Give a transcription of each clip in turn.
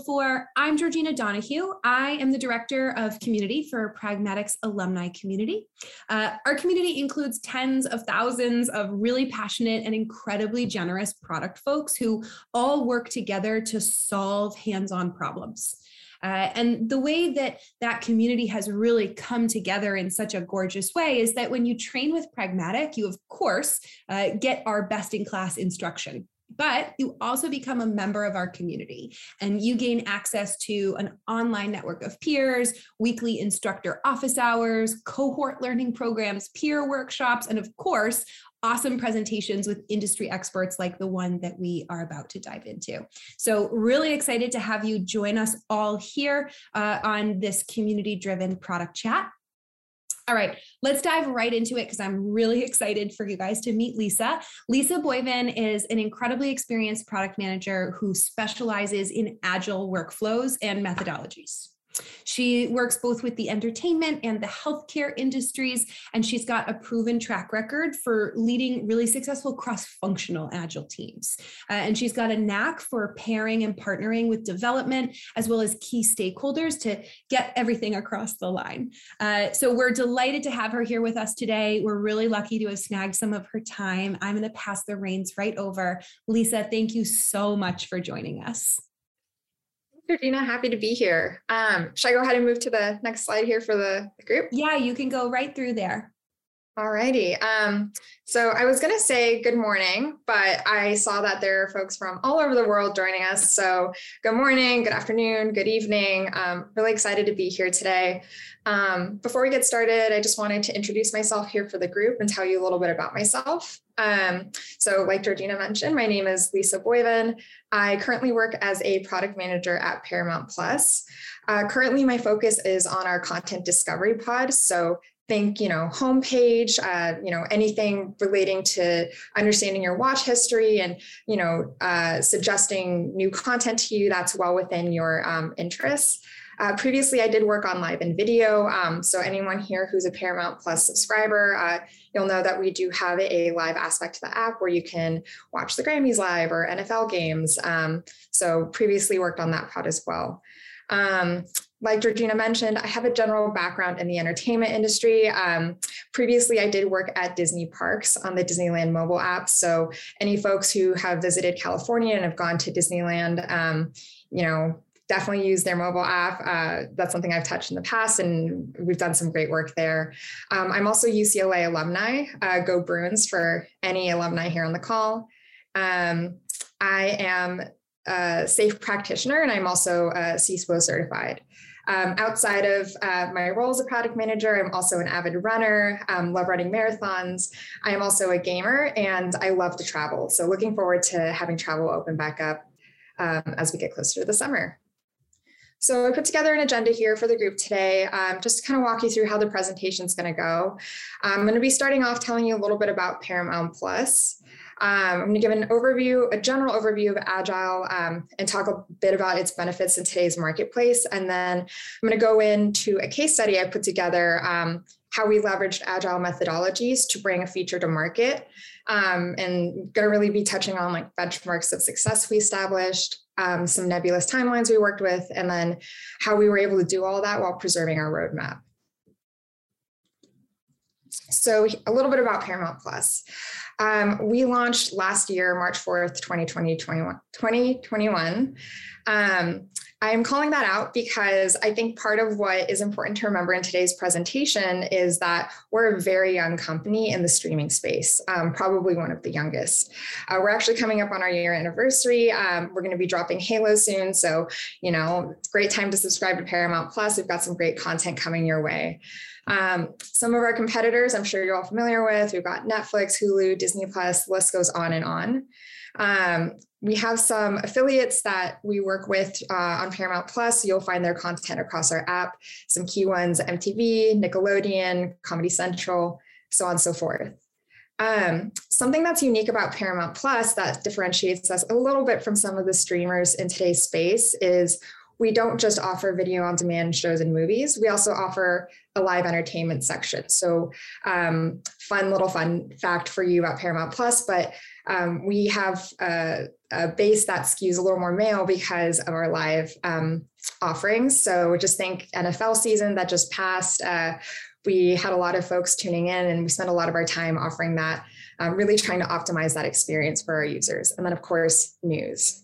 before, I'm Georgina Donahue. I am the Director of Community for Pragmatic's Alumni Community. Uh, our community includes tens of thousands of really passionate and incredibly generous product folks who all work together to solve hands-on problems. Uh, and the way that that community has really come together in such a gorgeous way is that when you train with Pragmatic, you of course uh, get our best in class instruction but you also become a member of our community and you gain access to an online network of peers, weekly instructor office hours, cohort learning programs, peer workshops, and of course, awesome presentations with industry experts like the one that we are about to dive into. So really excited to have you join us all here uh, on this community driven product chat. All right, let's dive right into it because I'm really excited for you guys to meet Lisa. Lisa Boyven is an incredibly experienced product manager who specializes in agile workflows and methodologies. She works both with the entertainment and the healthcare industries, and she's got a proven track record for leading really successful cross functional agile teams. Uh, and she's got a knack for pairing and partnering with development as well as key stakeholders to get everything across the line. Uh, so we're delighted to have her here with us today. We're really lucky to have snagged some of her time. I'm going to pass the reins right over. Lisa, thank you so much for joining us. Georgina, happy to be here. Um, should I go ahead and move to the next slide here for the group? Yeah, you can go right through there. All righty. Um, so I was going to say good morning, but I saw that there are folks from all over the world joining us. So good morning, good afternoon, good evening. Um, really excited to be here today. Um, before we get started, I just wanted to introduce myself here for the group and tell you a little bit about myself. Um, so like Georgina mentioned, my name is Lisa Boyven. I currently work as a product manager at Paramount Plus. Uh, currently, my focus is on our content discovery pod. So think, you know, homepage, uh, you know, anything relating to understanding your watch history and, you know, uh, suggesting new content to you that's well within your um, interests. Uh, previously, I did work on live and video. Um, so anyone here who's a Paramount Plus subscriber, uh, you'll know that we do have a live aspect to the app where you can watch the Grammys live or NFL games. Um, so previously worked on that pod as well. Um, like Georgina mentioned, I have a general background in the entertainment industry. Um, previously, I did work at Disney Parks on the Disneyland mobile app. So, any folks who have visited California and have gone to Disneyland, um, you know, definitely use their mobile app. Uh, that's something I've touched in the past, and we've done some great work there. Um, I'm also UCLA alumni. Uh, go Bruins for any alumni here on the call. Um, I am a SAFe practitioner, and I'm also a CSPO certified. Um, outside of uh, my role as a product manager, I'm also an avid runner, um, love running marathons. I am also a gamer and I love to travel. So, looking forward to having travel open back up um, as we get closer to the summer. So I put together an agenda here for the group today, um, just to kind of walk you through how the presentation is going to go. I'm going to be starting off telling you a little bit about Paramount Plus. Um, I'm going to give an overview, a general overview of Agile, um, and talk a bit about its benefits in today's marketplace. And then I'm going to go into a case study I put together, um, how we leveraged Agile methodologies to bring a feature to market. Um, and going to really be touching on like benchmarks of success we established, um, some nebulous timelines we worked with, and then how we were able to do all that while preserving our roadmap. So a little bit about Paramount Plus. Um, we launched last year, March 4th, 2020, 2021. Um, I'm calling that out because I think part of what is important to remember in today's presentation is that we're a very young company in the streaming space, um, probably one of the youngest. Uh, we're actually coming up on our year anniversary. Um, we're going to be dropping Halo soon. So, you know, great time to subscribe to Paramount Plus. We've got some great content coming your way. Um, some of our competitors, I'm sure you're all familiar with. We've got Netflix, Hulu, Disney Plus, list goes on and on. Um, we have some affiliates that we work with uh, on Paramount Plus. You'll find their content across our app. Some key ones MTV, Nickelodeon, Comedy Central, so on and so forth. Um, something that's unique about Paramount Plus that differentiates us a little bit from some of the streamers in today's space is we don't just offer video on demand shows and movies, we also offer a live entertainment section. So, um, fun little fun fact for you about Paramount Plus, but um, we have a, a, base that skews a little more male because of our live um, offerings. So, just think NFL season that just passed. Uh, we had a lot of folks tuning in, and we spent a lot of our time offering that, um, really trying to optimize that experience for our users. And then, of course, news.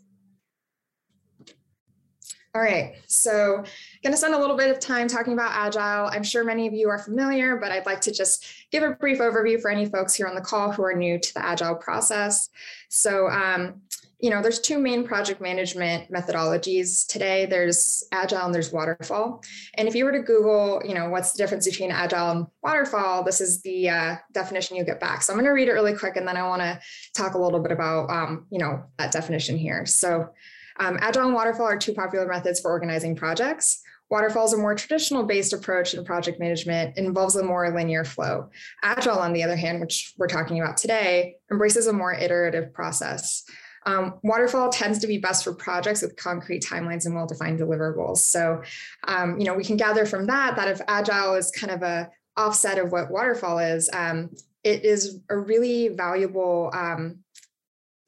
All right, so going to spend a little bit of time talking about Agile. I'm sure many of you are familiar, but I'd like to just give a brief overview for any folks here on the call who are new to the Agile process. So, um, you know, there's two main project management methodologies today. There's Agile and there's Waterfall. And if you were to Google, you know, what's the difference between Agile and Waterfall, this is the uh, definition you get back. So I'm going to read it really quick, and then I want to talk a little bit about, um, you know, that definition here. So um, Agile and Waterfall are two popular methods for organizing projects. Waterfall is a more traditional based approach in project management. Involves a more linear flow. Agile, on the other hand, which we're talking about today, embraces a more iterative process. Um, waterfall tends to be best for projects with concrete timelines and well-defined deliverables. So, um, you know, we can gather from that that if agile is kind of a offset of what waterfall is, um, it is a really valuable um,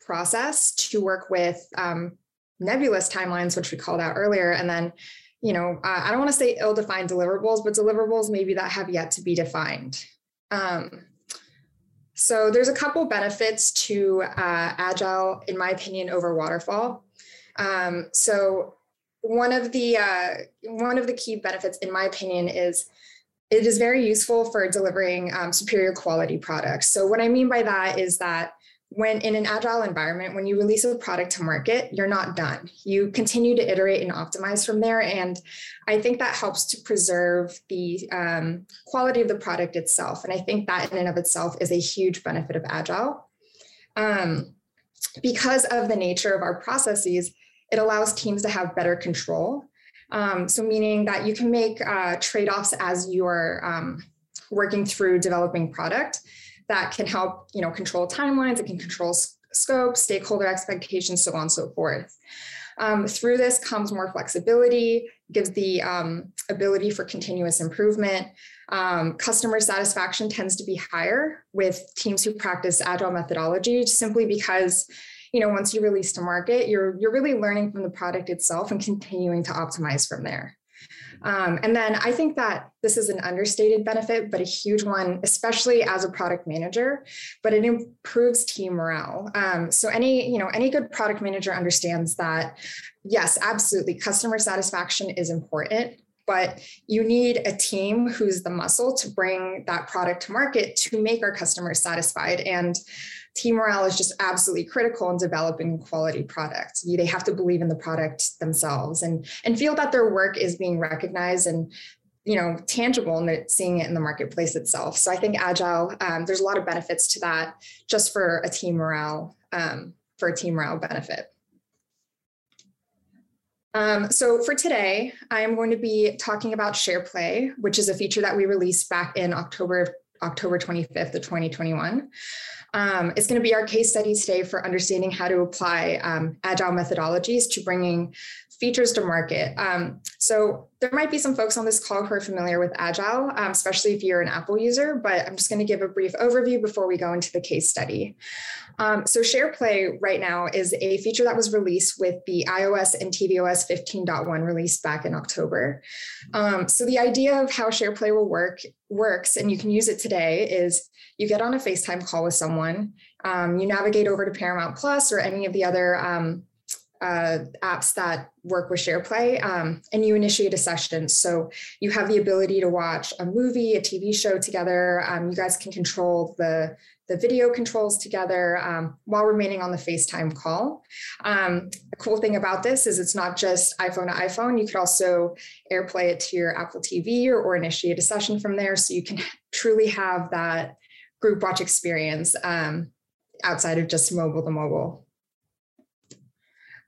process to work with um, nebulous timelines, which we called out earlier, and then you know, uh, I don't want to say ill-defined deliverables, but deliverables maybe that have yet to be defined. Um, so there's a couple benefits to uh, Agile, in my opinion, over Waterfall. Um, so one of the uh, one of the key benefits, in my opinion, is it is very useful for delivering um, superior quality products. So what I mean by that is that when in an agile environment, when you release a product to market, you're not done. You continue to iterate and optimize from there. And I think that helps to preserve the um, quality of the product itself. And I think that in and of itself is a huge benefit of agile. Um, because of the nature of our processes, it allows teams to have better control. Um, so, meaning that you can make uh, trade offs as you are um, working through developing product that can help you know control timelines it can control scope stakeholder expectations so on and so forth. Um, through this comes more flexibility gives the um, ability for continuous improvement. Um, customer satisfaction tends to be higher with teams who practice agile methodology simply because you know once you release to market you're you're really learning from the product itself and continuing to optimize from there um, and then I think that this is an understated benefit, but a huge one, especially as a product manager, but it improves team morale. Um, so any, you know, any good product manager understands that, yes, absolutely, customer satisfaction is important, but you need a team who's the muscle to bring that product to market to make our customers satisfied. And team morale is just absolutely critical in developing quality products. They have to believe in the product themselves and and feel that their work is being recognized and you know tangible and seeing it in the marketplace itself. So I think agile, um, there's a lot of benefits to that just for a team morale um, for a team morale benefit. Um, so for today, I'm going to be talking about SharePlay, which is a feature that we released back in October October 25th of 2021. Um, it's going to be our case study today for understanding how to apply um, agile methodologies to bringing features to market. Um, so there might be some folks on this call who are familiar with agile, um, especially if you're an Apple user, but I'm just going to give a brief overview before we go into the case study. Um, so SharePlay right now is a feature that was released with the iOS and tvOS 15.1 release back in October. Um, so the idea of how SharePlay will work works, and you can use it today, is you get on a FaceTime call with someone, um, you navigate over to Paramount Plus or any of the other um, uh, apps that work with SharePlay, um, and you initiate a session. So you have the ability to watch a movie, a TV show together. Um, you guys can control the the video controls together um, while remaining on the FaceTime call. Um, the cool thing about this is it's not just iPhone to iPhone. You could also AirPlay it to your Apple TV or, or initiate a session from there. So you can truly have that group watch experience um, outside of just mobile to mobile.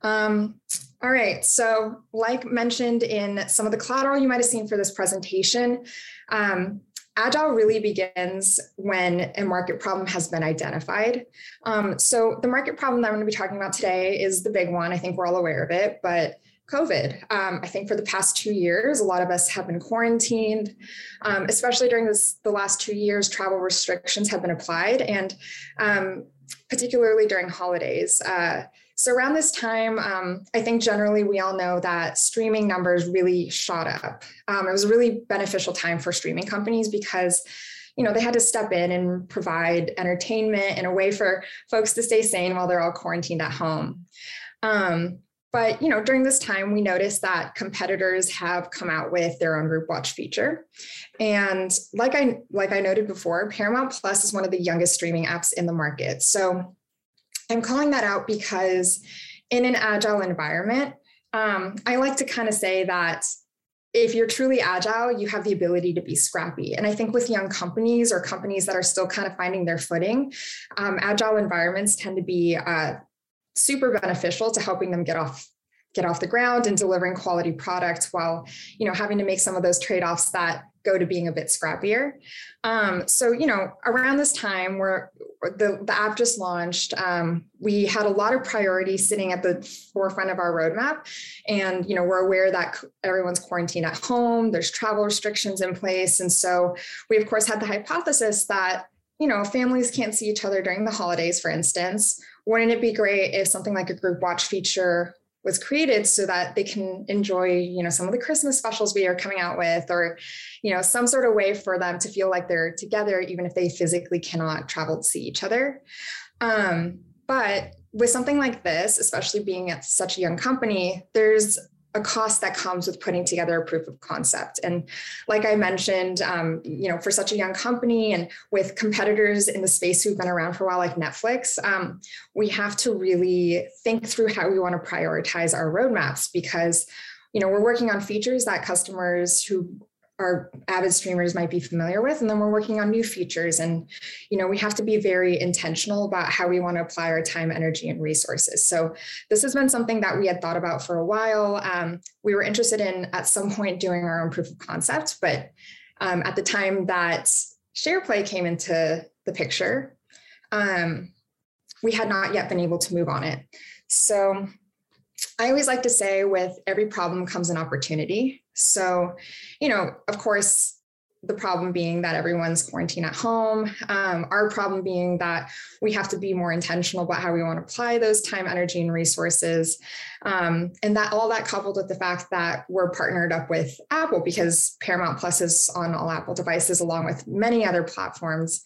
Um, all right, so like mentioned in some of the collateral you might have seen for this presentation, um, Agile really begins when a market problem has been identified. Um, so the market problem that I'm going to be talking about today is the big one. I think we're all aware of it, but COVID. Um, I think for the past two years, a lot of us have been quarantined, um, especially during this, the last two years, travel restrictions have been applied, and um, particularly during holidays. Uh, so around this time, um, I think generally we all know that streaming numbers really shot up. Um, it was a really beneficial time for streaming companies because you know they had to step in and provide entertainment and a way for folks to stay sane while they're all quarantined at home. Um, but you know, during this time, we noticed that competitors have come out with their own group watch feature. And like I like I noted before, Paramount Plus is one of the youngest streaming apps in the market. So I'm calling that out because in an agile environment, um, I like to kind of say that if you're truly agile, you have the ability to be scrappy. And I think with young companies or companies that are still kind of finding their footing, um, agile environments tend to be uh, super beneficial to helping them get off get off the ground and delivering quality products while you know having to make some of those trade-offs that go to being a bit scrappier. Um, so you know around this time where the, the app just launched. Um, we had a lot of priorities sitting at the forefront of our roadmap. And you know we're aware that everyone's quarantined at home there's travel restrictions in place. And so we of course had the hypothesis that you know families can't see each other during the holidays for instance. Wouldn't it be great if something like a group watch feature was created so that they can enjoy you know some of the christmas specials we are coming out with or you know some sort of way for them to feel like they're together even if they physically cannot travel to see each other. Um, but with something like this especially being at such a young company there's a cost that comes with putting together a proof of concept. And like I mentioned, um, you know, for such a young company and with competitors in the space who've been around for a while, like Netflix, um, we have to really think through how we want to prioritize our roadmaps because, you know, we're working on features that customers who our avid streamers might be familiar with and then we're working on new features. And you know we have to be very intentional about how we want to apply our time energy and resources. So this has been something that we had thought about for a while. Um, we were interested in at some point doing our own proof of concept but um, at the time that SharePlay came into the picture um, we had not yet been able to move on it. So I always like to say with every problem comes an opportunity. So, you know, of course, the problem being that everyone's quarantined at home. Um, our problem being that we have to be more intentional about how we want to apply those time, energy, and resources. Um, and that all that coupled with the fact that we're partnered up with Apple because Paramount Plus is on all Apple devices along with many other platforms.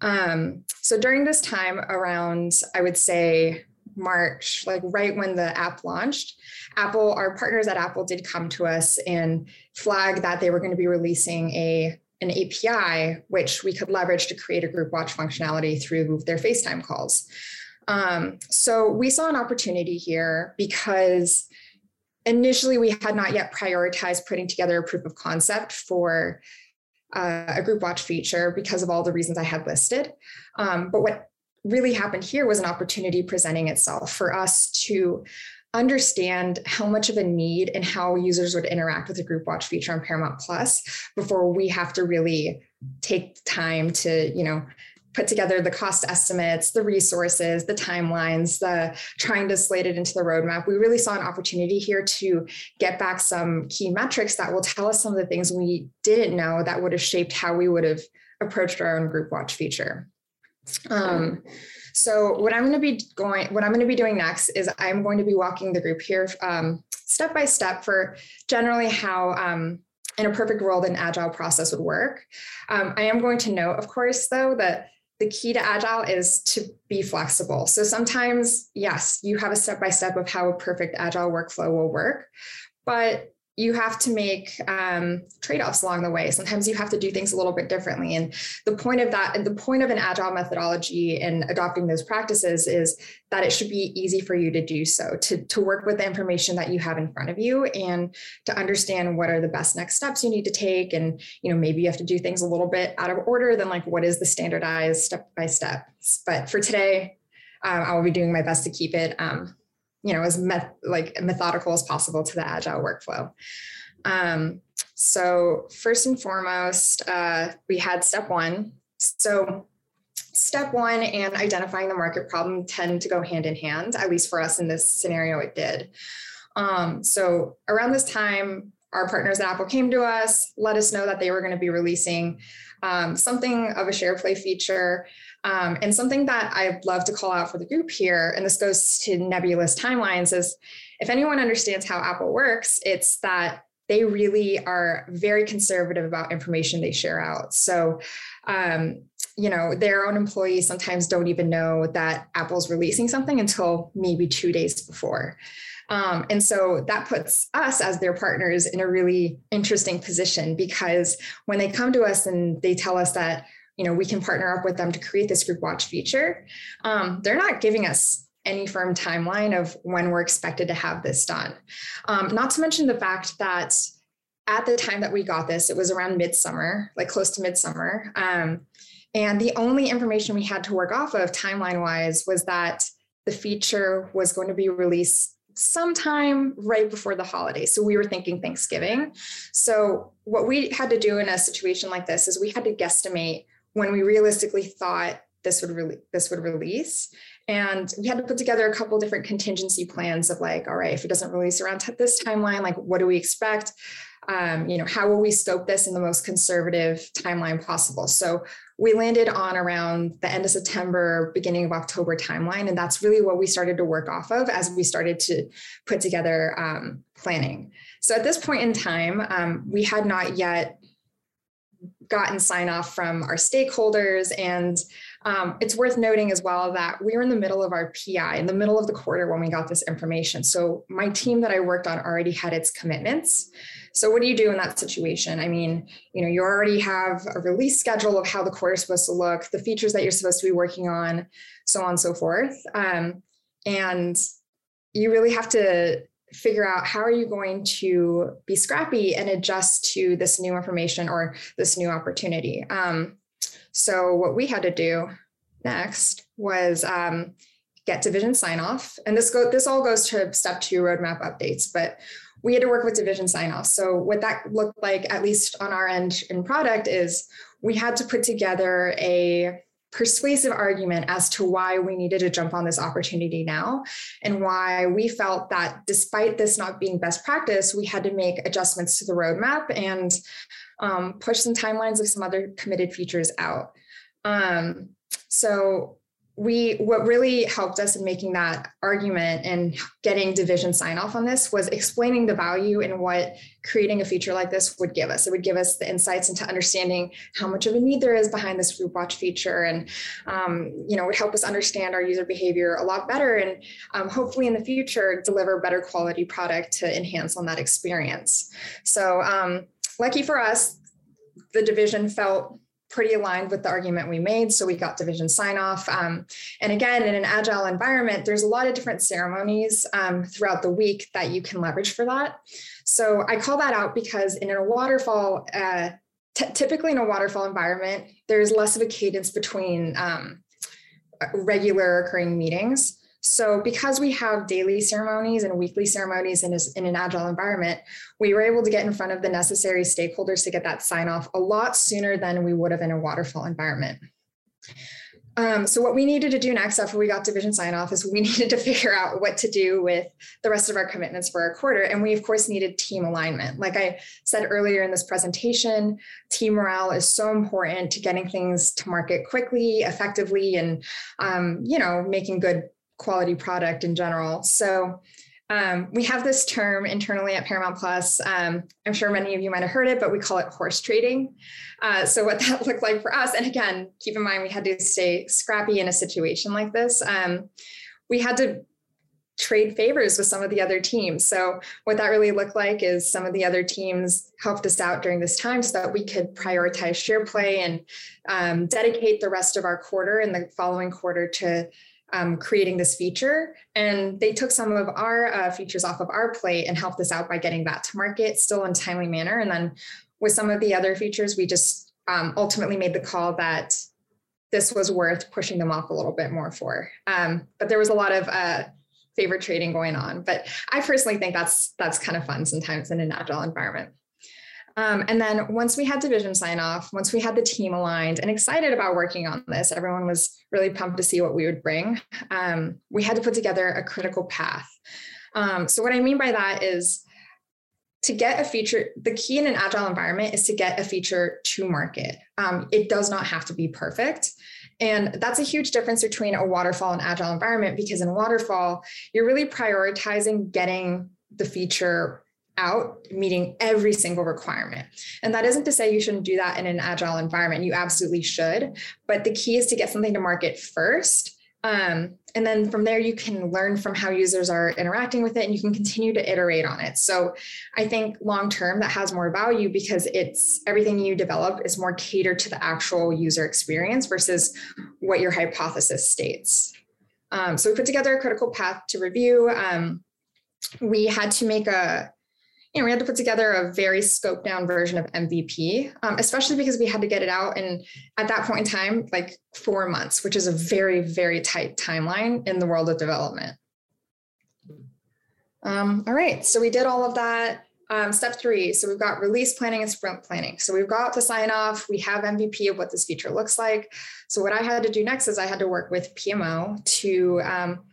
Um, so during this time around, I would say March, like right when the app launched, Apple, our partners at Apple did come to us and flag that they were going to be releasing a an API which we could leverage to create a group watch functionality through their FaceTime calls. Um, so we saw an opportunity here because initially we had not yet prioritized putting together a proof of concept for uh, a group watch feature because of all the reasons I had listed. Um, but what really happened here was an opportunity presenting itself for us to understand how much of a need and how users would interact with the group watch feature on Paramount Plus before we have to really take time to, you know, put together the cost estimates, the resources, the timelines, the trying to slate it into the roadmap. We really saw an opportunity here to get back some key metrics that will tell us some of the things we didn't know that would have shaped how we would have approached our own group watch feature. Um, so what I'm going to be going, what I'm going to be doing next is I'm going to be walking the group here um, step by step for generally how um, in a perfect world an agile process would work. Um, I am going to note, of course, though, that the key to agile is to be flexible. So sometimes, yes, you have a step by step of how a perfect agile workflow will work, but you have to make um, trade-offs along the way. Sometimes you have to do things a little bit differently. And the point of that and the point of an agile methodology and adopting those practices is that it should be easy for you to do so to, to work with the information that you have in front of you and to understand what are the best next steps you need to take. And you know maybe you have to do things a little bit out of order than like what is the standardized step by step. But for today um, i will be doing my best to keep it um, you know as met, like methodical as possible to the agile workflow. Um, so first and foremost uh, we had step one. So step one and identifying the market problem tend to go hand in hand at least for us in this scenario it did. Um, so around this time, our partners at Apple came to us, let us know that they were going to be releasing um, something of a SharePlay feature. Um, and something that I'd love to call out for the group here, and this goes to nebulous timelines, is if anyone understands how Apple works, it's that they really are very conservative about information they share out. So, um, you know, their own employees sometimes don't even know that Apple's releasing something until maybe two days before. Um, and so that puts us as their partners in a really interesting position because when they come to us and they tell us that, you know, we can partner up with them to create this group watch feature, um, they're not giving us any firm timeline of when we're expected to have this done. Um, not to mention the fact that at the time that we got this, it was around midsummer, like close to midsummer. Um, and the only information we had to work off of timeline wise was that the feature was going to be released sometime right before the holiday. So we were thinking Thanksgiving. So what we had to do in a situation like this is we had to guesstimate when we realistically thought this would really this would release and we had to put together a couple different contingency plans of like all right if it doesn't release around this timeline like what do we expect um, you know how will we scope this in the most conservative timeline possible so we landed on around the end of September, beginning of October timeline. And that's really what we started to work off of as we started to put together um, planning. So at this point in time, um, we had not yet gotten sign off from our stakeholders. And um, it's worth noting as well that we were in the middle of our PI, in the middle of the quarter when we got this information. So my team that I worked on already had its commitments. So what do you do in that situation? I mean, you know, you already have a release schedule of how the quarter is supposed to look, the features that you're supposed to be working on, so on and so forth. Um, and you really have to figure out how are you going to be scrappy and adjust to this new information or this new opportunity. Um, so what we had to do next was um, get division sign off, and this go this all goes to step two roadmap updates. But we had to work with division sign off. So what that looked like, at least on our end in product, is we had to put together a persuasive argument as to why we needed to jump on this opportunity now and why we felt that despite this not being best practice, we had to make adjustments to the roadmap and um, push some timelines of some other committed features out. Um, so we what really helped us in making that argument and getting division sign off on this was explaining the value and what creating a feature like this would give us. It would give us the insights into understanding how much of a need there is behind this group watch feature and um, you know would help us understand our user behavior a lot better and um, hopefully in the future deliver better quality product to enhance on that experience. So um, lucky for us the division felt pretty aligned with the argument we made. So we got division sign off. Um, and again, in an agile environment, there's a lot of different ceremonies um, throughout the week that you can leverage for that. So I call that out because in a waterfall, uh, t- typically in a waterfall environment, there's less of a cadence between um, regular occurring meetings. So, because we have daily ceremonies and weekly ceremonies in, a, in an agile environment, we were able to get in front of the necessary stakeholders to get that sign off a lot sooner than we would have in a waterfall environment. Um, so what we needed to do next after we got division sign off is we needed to figure out what to do with the rest of our commitments for our quarter. And we of course needed team alignment. Like I said earlier in this presentation, team morale is so important to getting things to market quickly, effectively, and um, you know, making good quality product in general. So um, we have this term internally at Paramount Plus. Um, I'm sure many of you might have heard it, but we call it horse trading. Uh, so what that looked like for us, and again, keep in mind we had to stay scrappy in a situation like this. Um, we had to trade favors with some of the other teams. So what that really looked like is some of the other teams helped us out during this time so that we could prioritize SharePlay and um, dedicate the rest of our quarter and the following quarter to um, creating this feature. And they took some of our uh, features off of our plate and helped us out by getting that to market still in timely manner. And then with some of the other features, we just um, ultimately made the call that this was worth pushing them off a little bit more for. Um, but there was a lot of uh, favor trading going on. But I personally think that's that's kind of fun sometimes in an agile environment. Um, and then once we had division sign off, once we had the team aligned and excited about working on this, everyone was really pumped to see what we would bring. Um, we had to put together a critical path. Um, so what I mean by that is to get a feature, the key in an agile environment is to get a feature to market. Um, it does not have to be perfect. And that's a huge difference between a waterfall and agile environment because in waterfall, you're really prioritizing getting the feature out, meeting every single requirement. And that isn't to say you shouldn't do that in an agile environment. You absolutely should. But the key is to get something to market first. Um, and then from there, you can learn from how users are interacting with it and you can continue to iterate on it. So I think long term, that has more value because it's everything you develop is more catered to the actual user experience versus what your hypothesis states. Um, so we put together a critical path to review. Um, we had to make a you know, we had to put together a very scoped down version of MVP, um, especially because we had to get it out in at that point in time, like four months, which is a very, very tight timeline in the world of development. Um, all right, so we did all of that. Um, step three, so we've got release planning and sprint planning. So we've got the sign off, we have MVP of what this feature looks like. So what I had to do next is I had to work with PMO to um,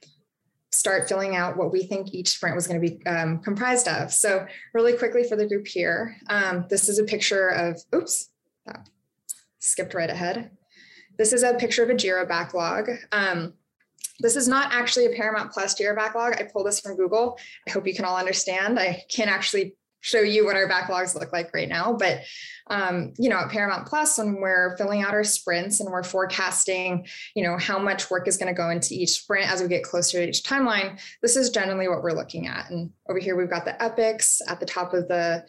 start filling out what we think each sprint was going to be um, comprised of. So really quickly for the group here, um, this is a picture of, oops, oh, skipped right ahead. This is a picture of a JIRA backlog. Um, this is not actually a Paramount Plus JIRA backlog. I pulled this from Google. I hope you can all understand. I can't actually show you what our backlogs look like right now. But um, you know, at Paramount Plus, when we're filling out our sprints and we're forecasting, you know, how much work is going to go into each sprint as we get closer to each timeline, this is generally what we're looking at. And over here, we've got the epics at the top of the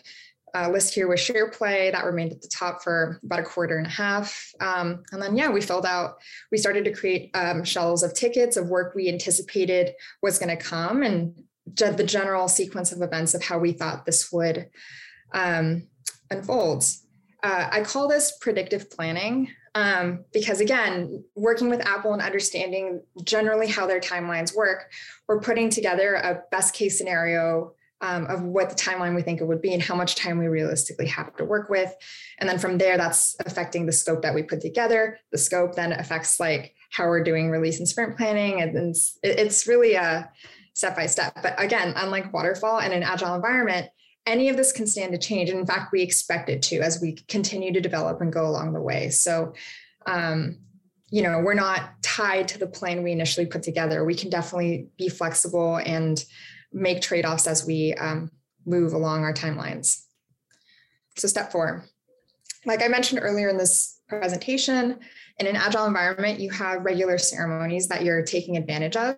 uh, list here with SharePlay that remained at the top for about a quarter and a half. Um, and then, yeah, we filled out, we started to create um, shelves of tickets of work we anticipated was going to come and the general sequence of events of how we thought this would um, unfold. Uh, I call this predictive planning um, because, again, working with Apple and understanding generally how their timelines work, we're putting together a best case scenario um, of what the timeline we think it would be and how much time we realistically have to work with. And then from there, that's affecting the scope that we put together. The scope then affects like how we're doing release and sprint planning. And it's, it's really a, step by step. But again, unlike waterfall and an agile environment, any of this can stand to change. And in fact, we expect it to as we continue to develop and go along the way. So, um, you know, we're not tied to the plan we initially put together. We can definitely be flexible and make trade offs as we um, move along our timelines. So, step four, like I mentioned earlier in this presentation, in an agile environment, you have regular ceremonies that you're taking advantage of.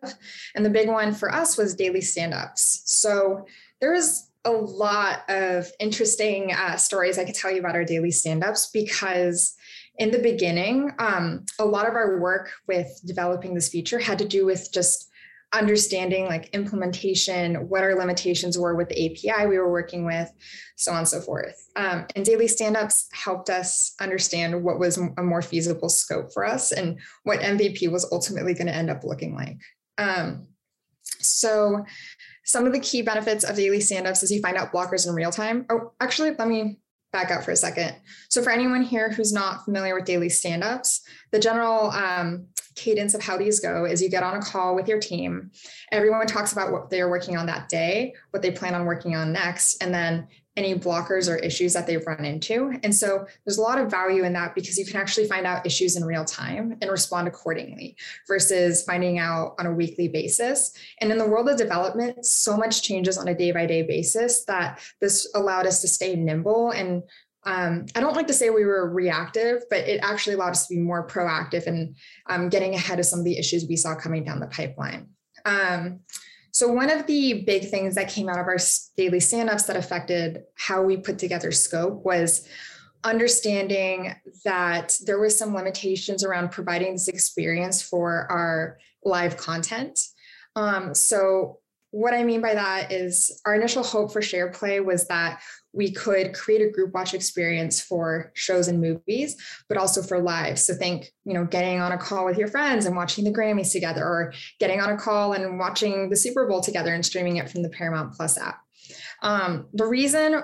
And the big one for us was daily stand ups. So there was a lot of interesting uh, stories I could tell you about our daily stand ups because in the beginning, um, a lot of our work with developing this feature had to do with just understanding like implementation, what our limitations were with the API we were working with, so on and so forth. Um, and daily stand-ups helped us understand what was a more feasible scope for us and what MVP was ultimately going to end up looking like. Um, so some of the key benefits of daily stand-ups is you find out blockers in real time. Oh, actually, let me back up for a second. So for anyone here who's not familiar with daily stand-ups, the general um, cadence of how these go is you get on a call with your team. Everyone talks about what they're working on that day, what they plan on working on next, and then any blockers or issues that they've run into. And so there's a lot of value in that because you can actually find out issues in real time and respond accordingly versus finding out on a weekly basis. And in the world of development, so much changes on a day by day basis that this allowed us to stay nimble and um, I don't like to say we were reactive, but it actually allowed us to be more proactive and um, getting ahead of some of the issues we saw coming down the pipeline. Um, so one of the big things that came out of our daily stand-ups that affected how we put together scope was understanding that there was some limitations around providing this experience for our live content. Um, so what I mean by that is our initial hope for SharePlay was that we could create a group watch experience for shows and movies, but also for live. So think, you know, getting on a call with your friends and watching the Grammys together, or getting on a call and watching the Super Bowl together and streaming it from the Paramount Plus app. Um, the reason,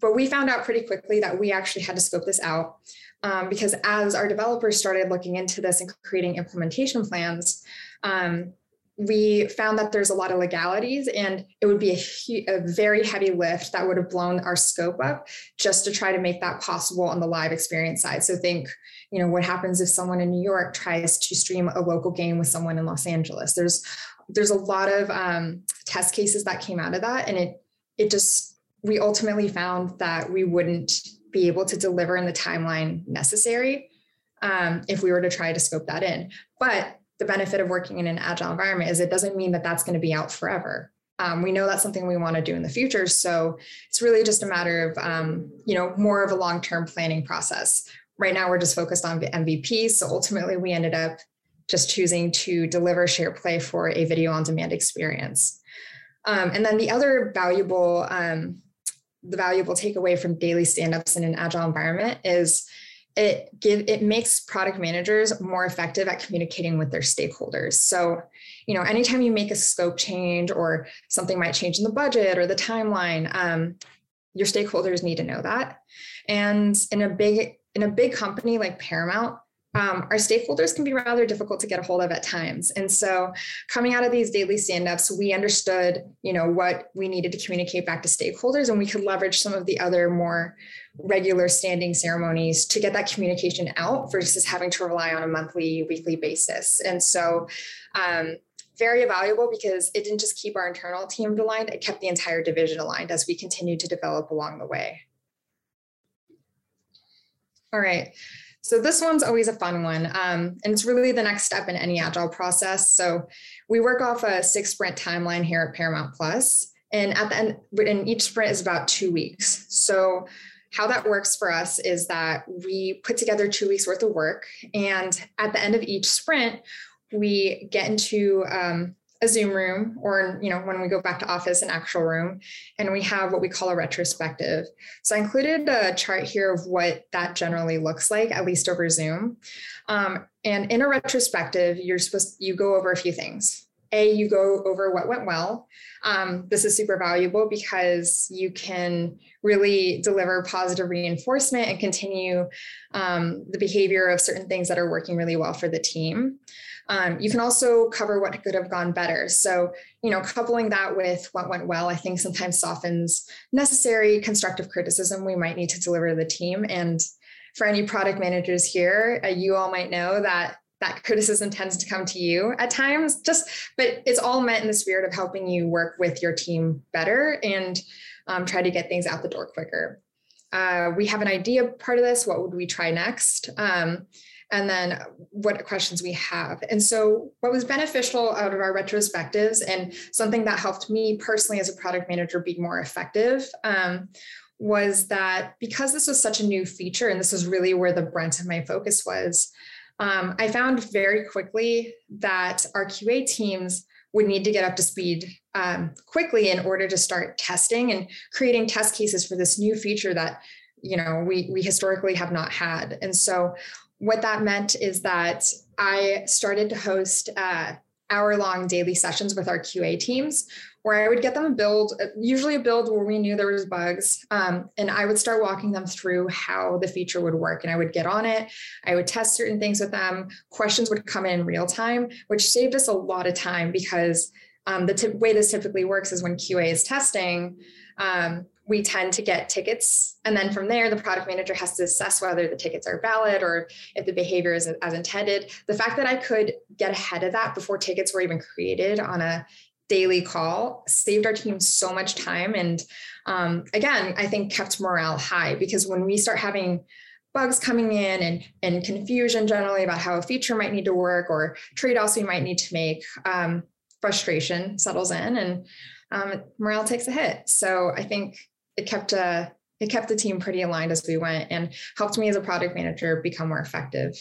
but we found out pretty quickly that we actually had to scope this out um, because as our developers started looking into this and creating implementation plans, um, we found that there's a lot of legalities and it would be a, a, very heavy lift that would have blown our scope up just to try to make that possible on the live experience side. So think you know what happens if someone in new york tries to stream a local game with someone in los angeles? There's there's a lot of um, test cases that came out of that and it it just we ultimately found that we wouldn't be able to deliver in the timeline necessary um, if we were to try to scope that in. But the benefit of working in an agile environment is it doesn't mean that that's going to be out forever. Um, we know that's something we want to do in the future. So it's really just a matter of, um, you know, more of a long-term planning process. Right now, we're just focused on MVP. So ultimately, we ended up just choosing to deliver SharePlay for a video on demand experience. Um, and then the other valuable, um, the valuable takeaway from daily stand-ups in an agile environment is it give it makes product managers more effective at communicating with their stakeholders. So you know anytime you make a scope change or something might change in the budget or the timeline um, your stakeholders need to know that. And in a big in a big company like paramount um, our stakeholders can be rather difficult to get a hold of at times. And so coming out of these daily stand-ups we understood you know what we needed to communicate back to stakeholders and we could leverage some of the other more regular standing ceremonies to get that communication out versus having to rely on a monthly weekly basis. And so um, very valuable because it didn't just keep our internal team aligned it kept the entire division aligned as we continued to develop along the way. All right so this one's always a fun one. Um, and it's really the next step in any agile process. So we work off a six sprint timeline here at Paramount Plus, And at the end, and each sprint is about two weeks. So how that works for us is that we put together two weeks worth of work. And at the end of each sprint, we get into um, a Zoom room or, you know, when we go back to office, an actual room, and we have what we call a retrospective. So I included a chart here of what that generally looks like, at least over Zoom. Um, and in a retrospective, you're supposed you go over a few things. A, you go over what went well. Um, this is super valuable because you can really deliver positive reinforcement and continue um, the behavior of certain things that are working really well for the team. Um, you can also cover what could have gone better. So, you know, coupling that with what went well, I think sometimes softens necessary constructive criticism we might need to deliver to the team. And for any product managers here, uh, you all might know that that criticism tends to come to you at times just but it's all meant in the spirit of helping you work with your team better and um, try to get things out the door quicker uh, we have an idea part of this what would we try next um, and then what questions we have. And so, what was beneficial out of our retrospectives and something that helped me personally as a product manager be more effective um, was that because this was such a new feature, and this is really where the brunt of my focus was, um, I found very quickly that our QA teams would need to get up to speed um, quickly in order to start testing and creating test cases for this new feature that you know we we historically have not had. And so what that meant is that I started to host uh, hour long daily sessions with our QA teams where I would get them a build, usually a build where we knew there was bugs. Um, and I would start walking them through how the feature would work. And I would get on it. I would test certain things with them. Questions would come in real time, which saved us a lot of time because um, the t- way this typically works is when QA is testing, um, we tend to get tickets. And then from there, the product manager has to assess whether the tickets are valid or if the behavior is as intended. The fact that I could get ahead of that before tickets were even created on a daily call saved our team so much time. And um, again, I think kept morale high because when we start having bugs coming in and, and confusion generally about how a feature might need to work or trade-offs we might need to make, um, frustration settles in and um, morale takes a hit. So I think it kept uh, it kept the team pretty aligned as we went and helped me as a product manager become more effective.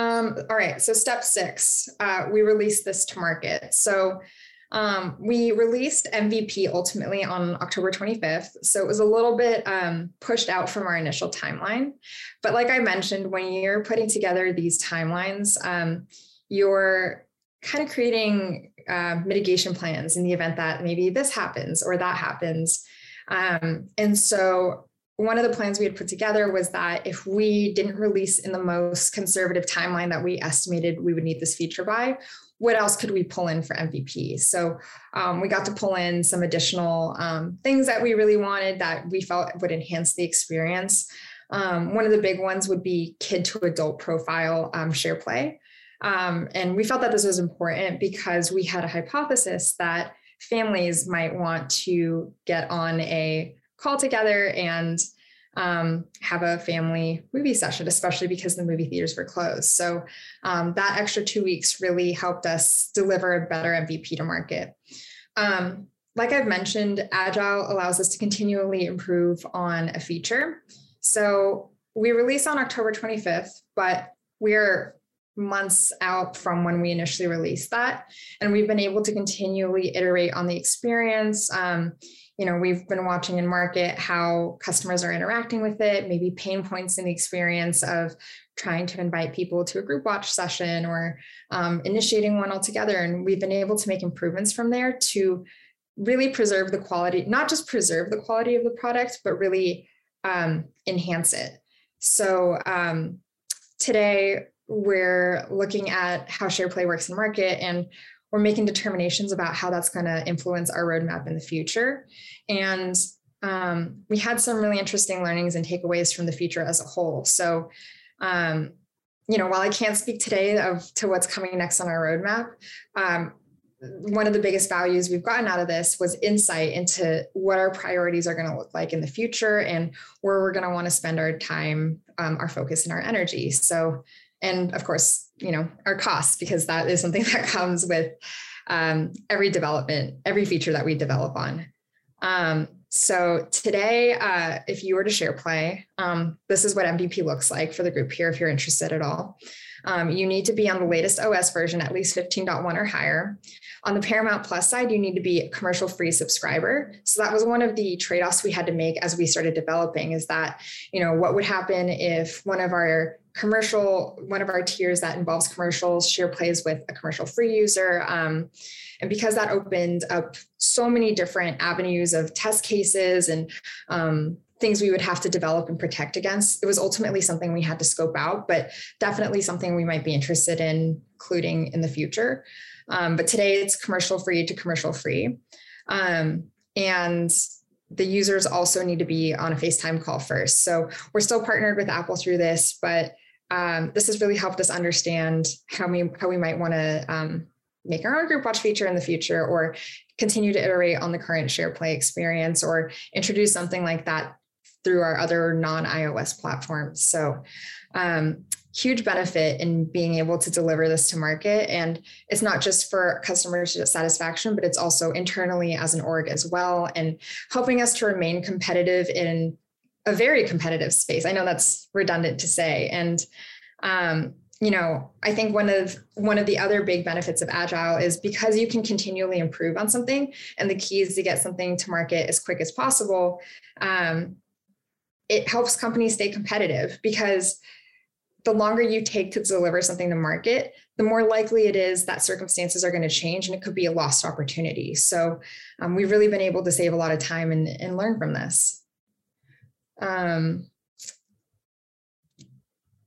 Um, all right, so step six, uh, we released this to market. So um, we released MVP ultimately on October 25th. So it was a little bit um, pushed out from our initial timeline. But like I mentioned, when you're putting together these timelines, um, you're kind of creating uh, mitigation plans in the event that maybe this happens or that happens. Um, and so one of the plans we had put together was that if we didn't release in the most conservative timeline that we estimated we would need this feature by, what else could we pull in for MVP? So um, we got to pull in some additional um, things that we really wanted that we felt would enhance the experience. Um, one of the big ones would be kid to adult profile um, SharePlay. Um, and we felt that this was important because we had a hypothesis that families might want to get on a call together and um, have a family movie session, especially because the movie theaters were closed. So um, that extra two weeks really helped us deliver a better MVP to market. Um, like I've mentioned, Agile allows us to continually improve on a feature. So we release on October 25th, but we're months out from when we initially released that. And we've been able to continually iterate on the experience. Um, you know, we've been watching in market how customers are interacting with it, maybe pain points in the experience of trying to invite people to a group watch session or um, initiating one altogether. And we've been able to make improvements from there to really preserve the quality, not just preserve the quality of the product, but really um, enhance it. So um, today we're looking at how SharePlay works in market and we're making determinations about how that's going to influence our roadmap in the future. And um, we had some really interesting learnings and takeaways from the future as a whole. So, um, you know, while I can't speak today of to what's coming next on our roadmap, um, one of the biggest values we've gotten out of this was insight into what our priorities are going to look like in the future and where we're going to want to spend our time, um, our focus, and our energy. So, and of course, you know, our costs, because that is something that comes with um, every development, every feature that we develop on. Um, so today, uh, if you were to SharePlay, um, this is what MVP looks like for the group here, if you're interested at all. Um, you need to be on the latest OS version, at least 15.1 or higher. On the Paramount Plus side, you need to be a commercial free subscriber. So that was one of the trade offs we had to make as we started developing is that, you know, what would happen if one of our commercial, one of our tiers that involves commercials, SharePlays with a commercial free user. Um, and because that opened up so many different avenues of test cases and um, things we would have to develop and protect against, it was ultimately something we had to scope out, but definitely something we might be interested in including in the future. Um, but today it's commercial free to commercial free. Um, and the users also need to be on a FaceTime call first. So we're still partnered with Apple through this, but um, this has really helped us understand how we how we might want to um, make our own group watch feature in the future, or continue to iterate on the current SharePlay experience, or introduce something like that through our other non iOS platforms. So. Um, huge benefit in being able to deliver this to market. And it's not just for customer satisfaction, but it's also internally as an org as well, and helping us to remain competitive in a very competitive space. I know that's redundant to say. And um, you know, I think one of one of the other big benefits of agile is because you can continually improve on something, and the key is to get something to market as quick as possible. Um, it helps companies stay competitive because the longer you take to deliver something to market, the more likely it is that circumstances are going to change and it could be a lost opportunity. So um, we've really been able to save a lot of time and, and learn from this. Um,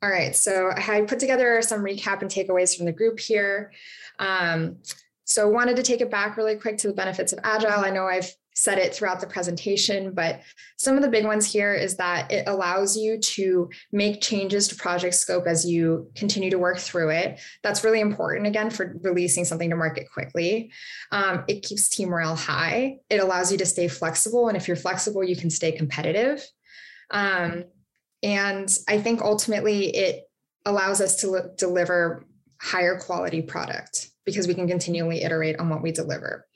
all right, so I put together some recap and takeaways from the group here. Um, so wanted to take it back really quick to the benefits of Agile. I know I've said it throughout the presentation, but some of the big ones here is that it allows you to make changes to project scope as you continue to work through it. That's really important, again, for releasing something to market quickly. Um, it keeps team morale high. It allows you to stay flexible. And if you're flexible, you can stay competitive. Um, and I think ultimately it allows us to deliver higher quality product because we can continually iterate on what we deliver.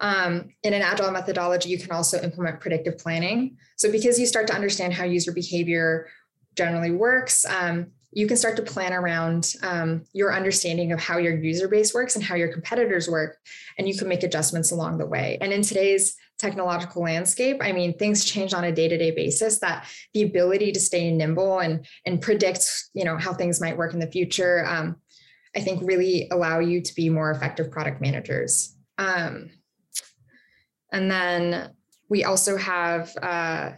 Um, in an agile methodology, you can also implement predictive planning. So because you start to understand how user behavior generally works, um, you can start to plan around um, your understanding of how your user base works and how your competitors work, and you can make adjustments along the way. And in today's technological landscape, I mean, things change on a day-to-day basis. That the ability to stay nimble and and predict, you know, how things might work in the future, um, I think, really allow you to be more effective product managers. Um, and then we also have uh,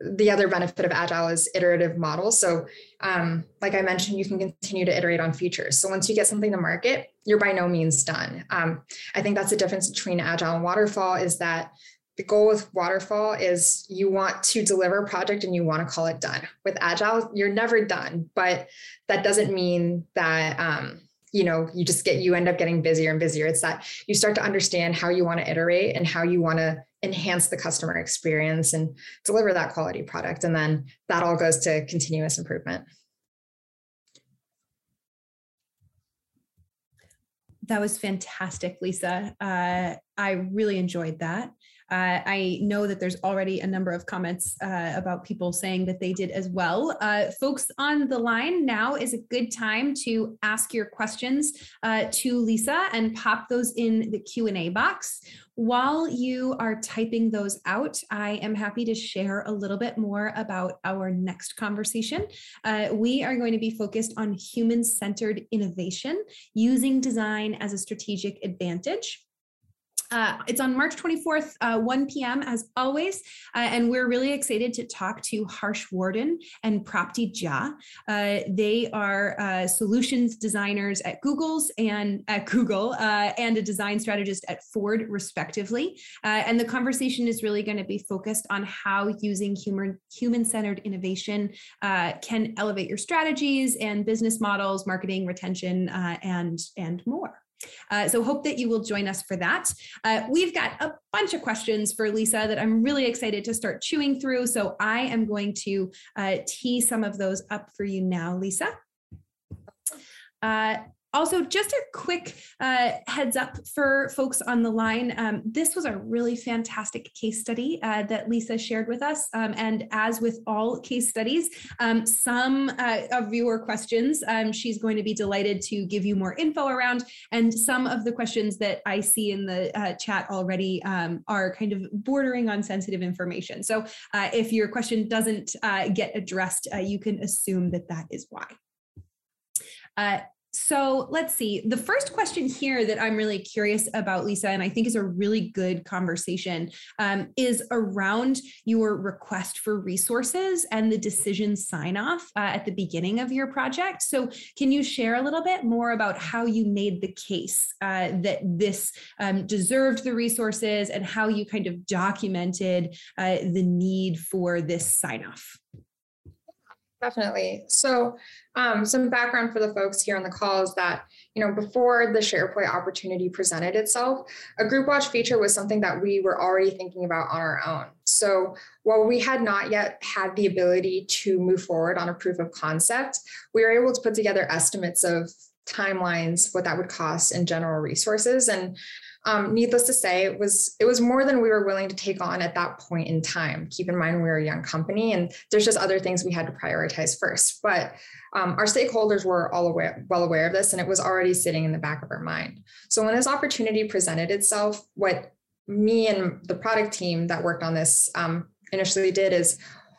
the other benefit of agile is iterative models. So um, like i mentioned you can continue to iterate on features. So once you get something to market you're by no means done. Um, i think that's the difference between agile and waterfall is that the goal with waterfall is you want to deliver a project and you want to call it done. With agile you're never done but that doesn't mean that um, you know you just get you end up getting busier and busier. It's that you start to understand how you want to iterate and how you want to enhance the customer experience and deliver that quality product and then that all goes to continuous improvement. That was fantastic lisa. Uh, i really enjoyed that uh, I know that there's already a number of comments uh, about people saying that they did as well. Uh, folks on the line, now is a good time to ask your questions uh, to Lisa and pop those in the Q&A box. While you are typing those out, I am happy to share a little bit more about our next conversation. Uh, we are going to be focused on human-centered innovation using design as a strategic advantage. Uh, it's on March 24th, uh, 1 p.m. as always. Uh, and we're really excited to talk to Harsh Vardhan and Prapti Jha. Uh, they are uh, solutions designers at Google's and at Google uh, and a design strategist at Ford, respectively. and the conversation is really going to be focused on how using human human-centered innovation can elevate your strategies and business models, marketing, retention, and and more. Uh, so hope that you will join us for that. Uh, we've got a bunch of questions for Lisa that I'm really excited to start chewing through. So I am going to uh, tee some of those up for you now, Lisa. Also, just a quick uh, heads up for folks on the line. Um, this was a really fantastic case study uh, that Lisa shared with us. Um, and as with all case studies, um, some uh, of your questions um, she's going to be delighted to give you more info around. And some of the questions that I see in the uh, chat already um, are kind of bordering on sensitive information. So uh, if your question doesn't uh, get addressed, you can assume that that is why. So let's see. The first question here that I'm really curious about, Lisa, and I think is a really good conversation, um, is around your request for resources and the decision sign off uh, at the beginning of your project. So, can you share a little bit more about how you made the case uh, that this um, deserved the resources and how you kind of documented uh, the need for this sign off? Definitely. So, um, some background for the folks here on the call is that, you know, before the SharePlay opportunity presented itself, a group watch feature was something that we were already thinking about on our own. So, while we had not yet had the ability to move forward on a proof of concept, we were able to put together estimates of timelines, what that would cost, and general resources. And um, needless to say, it was it was more than we were willing to take on at that point in time. Keep in mind we were a young company, and there's just other things we had to prioritize first. But um, our stakeholders were all aware, well aware of this, and it was already sitting in the back of our mind. So when this opportunity presented itself, what me and the product team that worked on this um, initially did is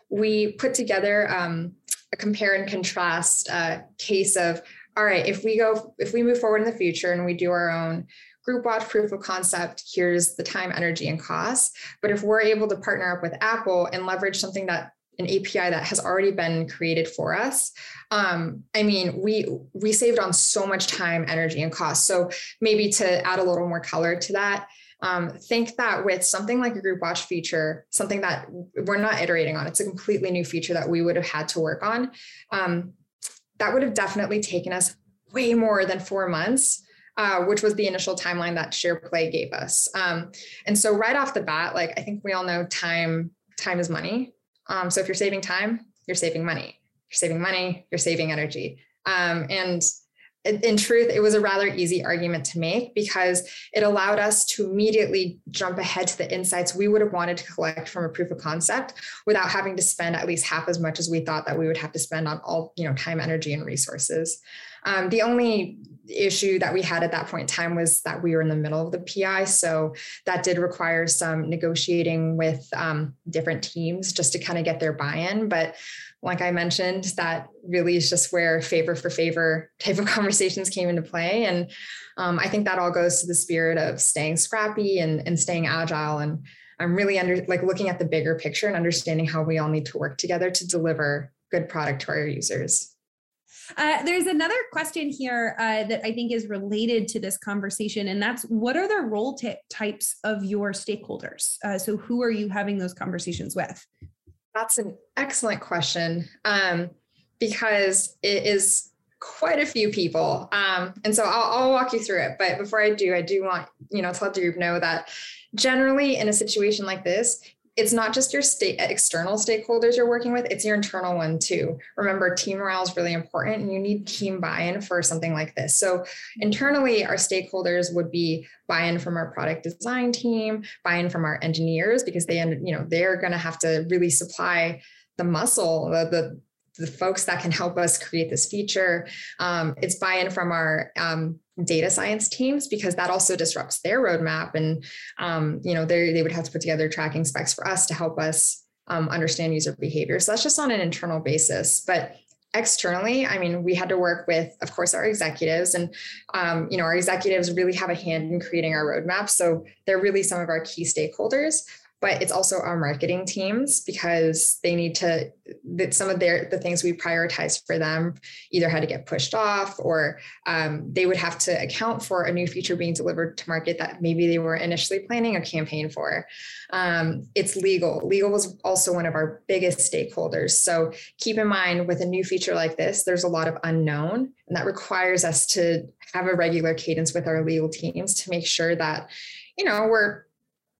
we put together um, a compare and contrast uh, case of all right if we go if we move forward in the future and we do our own group watch proof of concept, here's the time, energy, and cost. But if we're able to partner up with Apple and leverage something that an API that has already been created for us. Um, I mean, we we saved on so much time, energy, and cost. So maybe to add a little more color to that, um, think that with something like a group watch feature, something that we're not iterating on, it's a completely new feature that we would have had to work on. Um, that would have definitely taken us way more than four months uh, which was the initial timeline that SharePlay gave us. Um, and so right off the bat, like I think we all know time, time is money. Um, so if you're saving time, you're saving money. You're saving money, you're saving energy. Um, and in truth, it was a rather easy argument to make because it allowed us to immediately jump ahead to the insights we would have wanted to collect from a proof of concept without having to spend at least half as much as we thought that we would have to spend on all you know time, energy, and resources. Um, the only issue that we had at that point in time was that we were in the middle of the PI. So that did require some negotiating with um, different teams just to kind of get their buy in. But like I mentioned, that really is just where favor for favor type of conversations came into play. And um, I think that all goes to the spirit of staying scrappy and, and staying agile. And I'm really under like looking at the bigger picture and understanding how we all need to work together to deliver good product to our users. Uh, there's another question here uh, that I think is related to this conversation, and that's what are the role t- types of your stakeholders? Uh, so, who are you having those conversations with? That's an excellent question um, because it is quite a few people. Um, and so I'll, I'll, walk you through it. But before I do, I do want, you know, to let the group know that generally in a situation like this, it's not just your state external stakeholders you're working with, it's your internal one too. Remember, team morale is really important and you need team buy-in for something like this. So internally, our stakeholders would be buy-in from our product design team, buy-in from our engineers, because they, you know, they're going to have to really supply the muscle, the, the the folks that can help us create this feature. Um, it's buy-in from our um, data science teams because that also disrupts their roadmap, and um, you know they would have to put together tracking specs for us to help us um, understand user behavior. So that's just on an internal basis, but externally i mean we had to work with of course our executives and um, you know our executives really have a hand in creating our roadmap. So they're really some of our key stakeholders but it's also our marketing teams because they need to that some of their the things we prioritize for them either had to get pushed off or um, they would have to account for a new feature being delivered to market that maybe they were initially planning a campaign for. Um, it's legal. Legal was also one of our biggest stakeholders. So keep in mind with a new feature like this there's a lot of unknown and that requires us to have a regular cadence with our legal teams to make sure that you know we're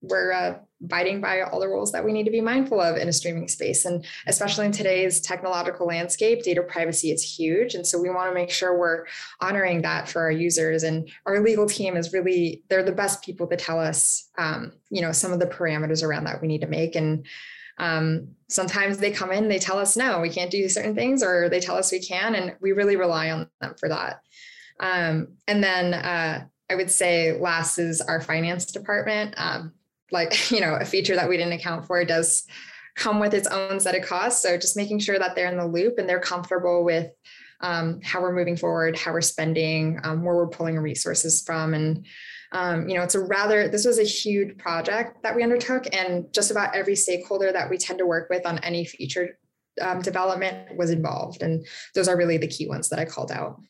we're uh, abiding by all the rules that we need to be mindful of in a streaming space. And especially in today's technological landscape, data privacy is huge. And so we want to make sure we're honoring that for our users. And our legal team is really, they're the best people to tell us, um, you know, some of the parameters around that we need to make. And um, sometimes they come in, they tell us, no, we can't do certain things, or they tell us we can. And we really rely on them for that. Um, and then uh, I would say last is our finance department. Um, like you know a feature that we didn't account for does come with its own set of costs. So just making sure that they're in the loop and they're comfortable with um, how we're moving forward how we're spending um, where we're pulling resources from. And um, you know it's a rather this was a huge project that we undertook and just about every stakeholder that we tend to work with on any feature um, development was involved. And those are really the key ones that i called out.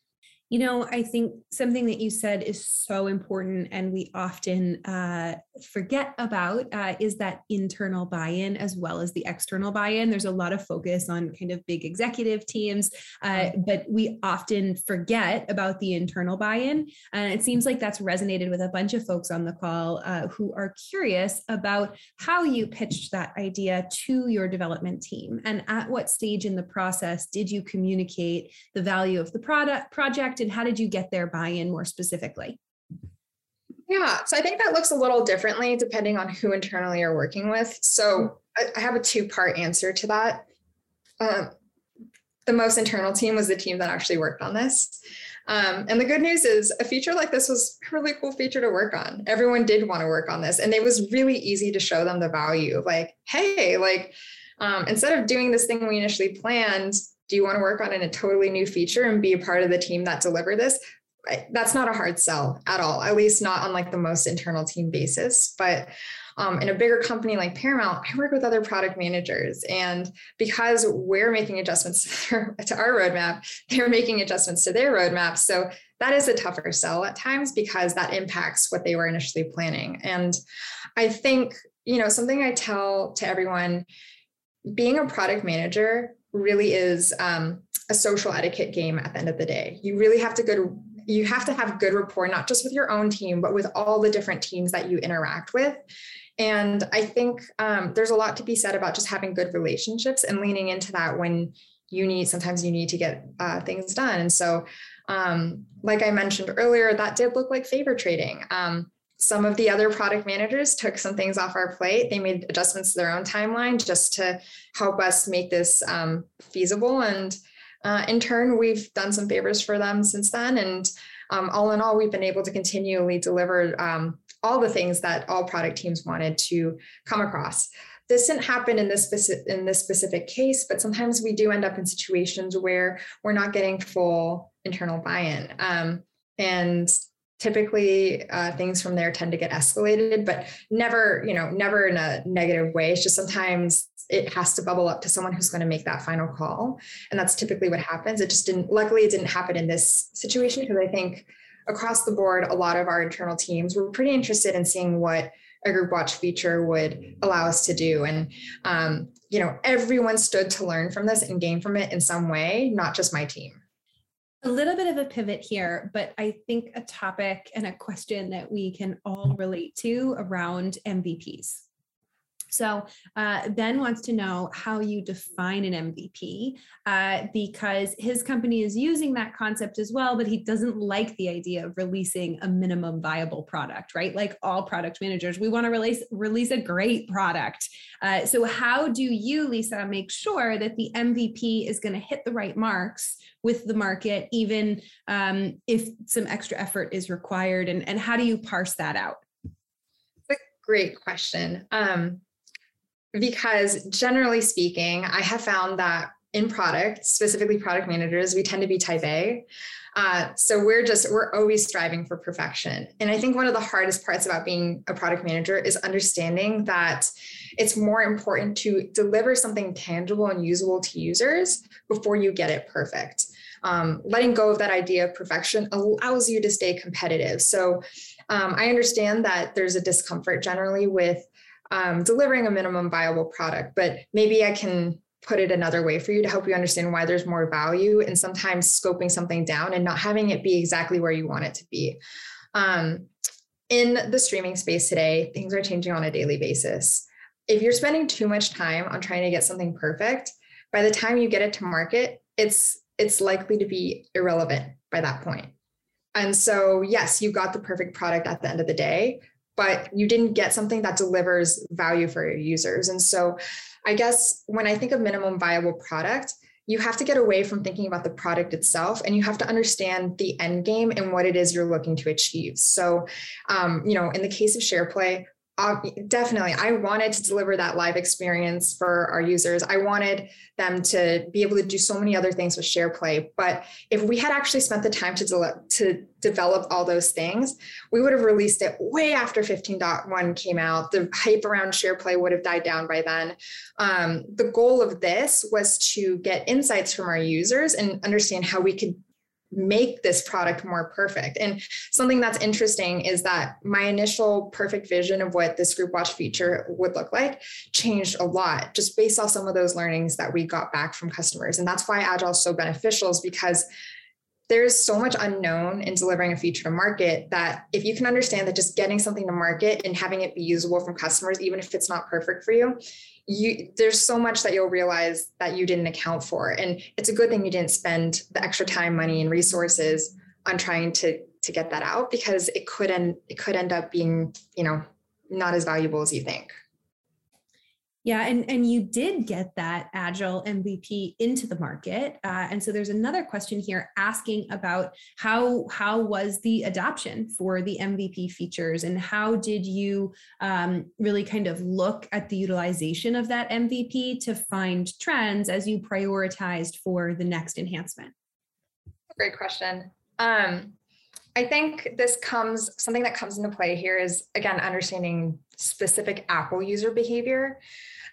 You know, I think something that you said is so important and we often uh, forget about uh, is that internal buy in as well as the external buy in. There's a lot of focus on kind of big executive teams, uh, but we often forget about the internal buy in. And it seems like that's resonated with a bunch of folks on the call uh, who are curious about how you pitched that idea to your development team and at what stage in the process did you communicate the value of the product project and how did you get their buy-in more specifically? Yeah, so I think that looks a little differently depending on who internally you're working with. So I have a two-part answer to that. Um, the most internal team was the team that actually worked on this. Um, and the good news is a feature like this was a really cool feature to work on. Everyone did want to work on this, and it was really easy to show them the value of like, hey, like um, instead of doing this thing we initially planned, do you want to work on in a totally new feature and be a part of the team that deliver this that's not a hard sell at all at least not on like the most internal team basis. But um, in a bigger company like paramount i work with other product managers and because we're making adjustments to our roadmap they're making adjustments to their roadmap. So that is a tougher sell at times because that impacts what they were initially planning. And i think you know something i tell to everyone being a product manager really is um, a social etiquette game at the end of the day. You really have to good you have to have good rapport not just with your own team but with all the different teams that you interact with and i think um, there's a lot to be said about just having good relationships and leaning into that when you need sometimes you need to get uh, things done and so um, like i mentioned earlier that did look like favor trading um, some of the other product managers took some things off our plate. They made adjustments to their own timeline just to help us make this um, feasible. And uh, in turn, we've done some favors for them since then. And um, all in all, we've been able to continually deliver um, all the things that all product teams wanted to come across. This didn't happen in this specific in this specific case, but sometimes we do end up in situations where we're not getting full internal buy-in. Um, and typically uh, things from there tend to get escalated but never you know never in a negative way it's just sometimes it has to bubble up to someone who's going to make that final call. And that's typically what happens. It just didn't luckily it didn't happen in this situation because i think across the board a lot of our internal teams were pretty interested in seeing what a group watch feature would allow us to do. And um, you know everyone stood to learn from this and gain from it in some way not just my team. A little bit of a pivot here, but I think a topic and a question that we can all relate to around MVPs. So uh, Ben wants to know how you define an MVP uh, because his company is using that concept as well, but he doesn't like the idea of releasing a minimum viable product, right? Like all product managers, we want to release release a great product. Uh, so how do you, Lisa, make sure that the MVP is going to hit the right marks with the market, even um, if some extra effort is required? And, and how do you parse that out? Great question. Um, because generally speaking, I have found that in product, specifically product managers, we tend to be type A. Uh, so we're just, we're always striving for perfection. And I think one of the hardest parts about being a product manager is understanding that it's more important to deliver something tangible and usable to users before you get it perfect. Um, letting go of that idea of perfection allows you to stay competitive. So um, I understand that there's a discomfort generally with um, delivering a minimum viable product, but maybe I can put it another way for you to help you understand why there's more value and sometimes scoping something down and not having it be exactly where you want it to be. Um, in the streaming space today, things are changing on a daily basis. If you're spending too much time on trying to get something perfect, by the time you get it to market, it's it's likely to be irrelevant by that point. And so, yes, you got the perfect product at the end of the day, but you didn't get something that delivers value for your users. And so I guess when I think of minimum viable product, you have to get away from thinking about the product itself and you have to understand the end game and what it is you're looking to achieve. So, um, you know, in the case of SharePlay, definitely. I wanted to deliver that live experience for our users. I wanted them to be able to do so many other things with SharePlay but if we had actually spent the time to, de- to develop all those things we would have released it way after 15.1 came out. The hype around SharePlay would have died down by then. Um, the goal of this was to get insights from our users and understand how we could make this product more perfect. And something that's interesting is that my initial perfect vision of what this group watch feature would look like changed a lot just based off some of those learnings that we got back from customers. And that's why Agile is so beneficial is because there's so much unknown in delivering a feature to market that if you can understand that just getting something to market and having it be usable from customers, even if it's not perfect for you, you there's so much that you'll realize that you didn't account for. And it's a good thing you didn't spend the extra time money and resources on trying to to get that out because it could end it could end up being you know not as valuable as you think yeah, and and you did get that agile MVP into the market, uh, and so there's another question here asking about how how was the adoption for the MVP features, and how did you um, really kind of look at the utilization of that MVP to find trends as you prioritized for the next enhancement? Great question. Um, I think this comes something that comes into play here is again understanding specific Apple user behavior.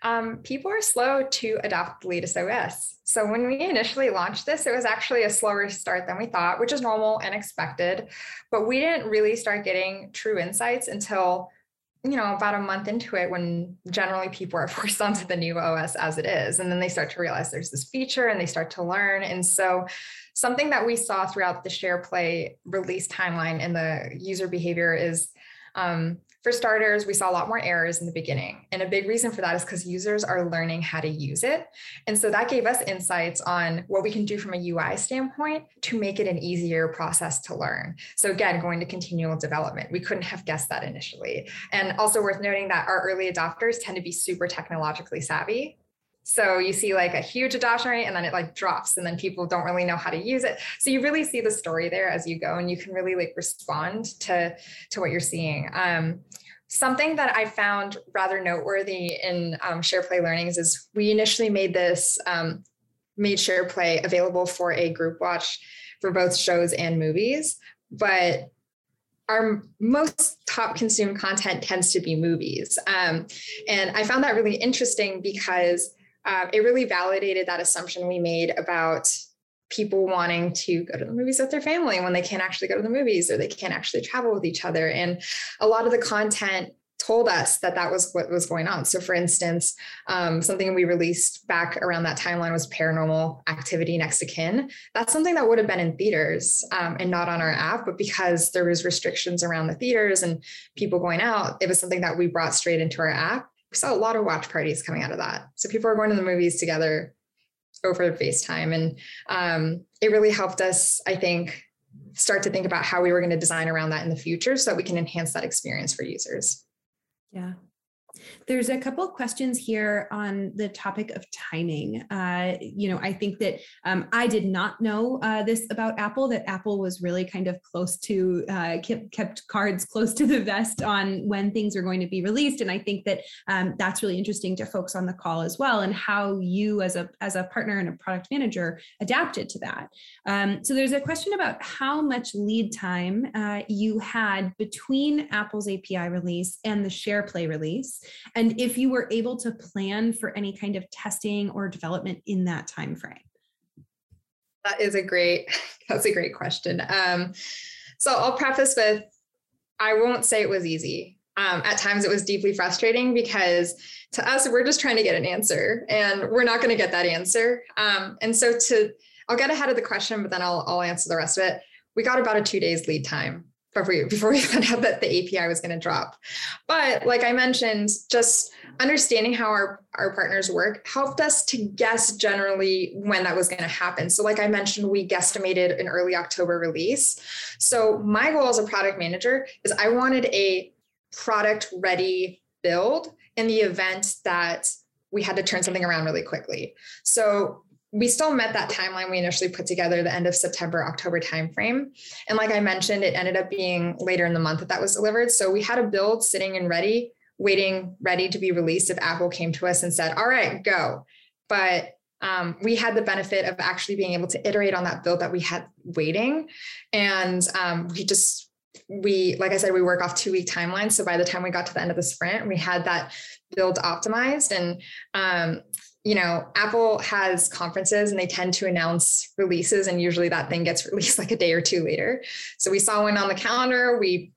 Um, people are slow to adopt the latest OS. So when we initially launched this, it was actually a slower start than we thought, which is normal and expected. But we didn't really start getting true insights until you know about a month into it when generally people are forced onto the new os as it is and then they start to realize there's this feature and they start to learn and so something that we saw throughout the SharePlay release timeline and the user behavior is um, for starters, we saw a lot more errors in the beginning. And a big reason for that is because users are learning how to use it. And so that gave us insights on what we can do from a UI standpoint to make it an easier process to learn. So, again, going to continual development. We couldn't have guessed that initially. And also worth noting that our early adopters tend to be super technologically savvy. So you see like a huge adoption rate and then it like drops and then people don't really know how to use it. So you really see the story there as you go and you can really like respond to to what you're seeing. Um, something that I found rather noteworthy in um, SharePlay learnings is we initially made this um, made SharePlay available for a group watch for both shows and movies, but our most top consumed content tends to be movies. Um, and I found that really interesting because uh, it really validated that assumption we made about people wanting to go to the movies with their family when they can't actually go to the movies or they can't actually travel with each other. And a lot of the content told us that that was what was going on. So, for instance, um, something we released back around that timeline was Paranormal Activity Next of Kin. That's something that would have been in theaters um, and not on our app, but because there was restrictions around the theaters and people going out, it was something that we brought straight into our app. We saw a lot of watch parties coming out of that. So people are going to the movies together over FaceTime, and um, it really helped us, I think, start to think about how we were going to design around that in the future so that we can enhance that experience for users. Yeah. There's a couple of questions here on the topic of timing. Uh, you know, I think that um, I did not know uh, this about Apple, that Apple was really kind of close to, uh, kept, kept cards close to the vest on when things are going to be released. And I think that um, that's really interesting to folks on the call as well, and how you as a, as a partner and a product manager adapted to that. Um, so there's a question about how much lead time uh, you had between Apple's API release and the SharePlay release and if you were able to plan for any kind of testing or development in that time frame that is a great that's a great question. Um, so i'll preface with i won't say it was easy. Um, at times it was deeply frustrating because to us we're just trying to get an answer and we're not going to get that answer. Um, and so to i'll get ahead of the question but then I'll, I'll answer the rest of it. We got about a two days lead time before we, before we found out that the API was going to drop. But like I mentioned, just understanding how our, our partners work helped us to guess generally when that was going to happen. So like I mentioned, we guesstimated an early October release. So my goal as a product manager is I wanted a product ready build in the event that we had to turn something around really quickly. So we still met that timeline we initially put together the end of september october timeframe. And like i mentioned it ended up being later in the month that that was delivered. So we had a build sitting and ready waiting ready to be released if apple came to us and said all right go. But um, we had the benefit of actually being able to iterate on that build that we had waiting. And um, we just we like i said we work off two week timelines so by the time we got to the end of the sprint we had that build optimized. And um, you know, Apple has conferences and they tend to announce releases, and usually that thing gets released like a day or two later. So we saw one on the calendar. We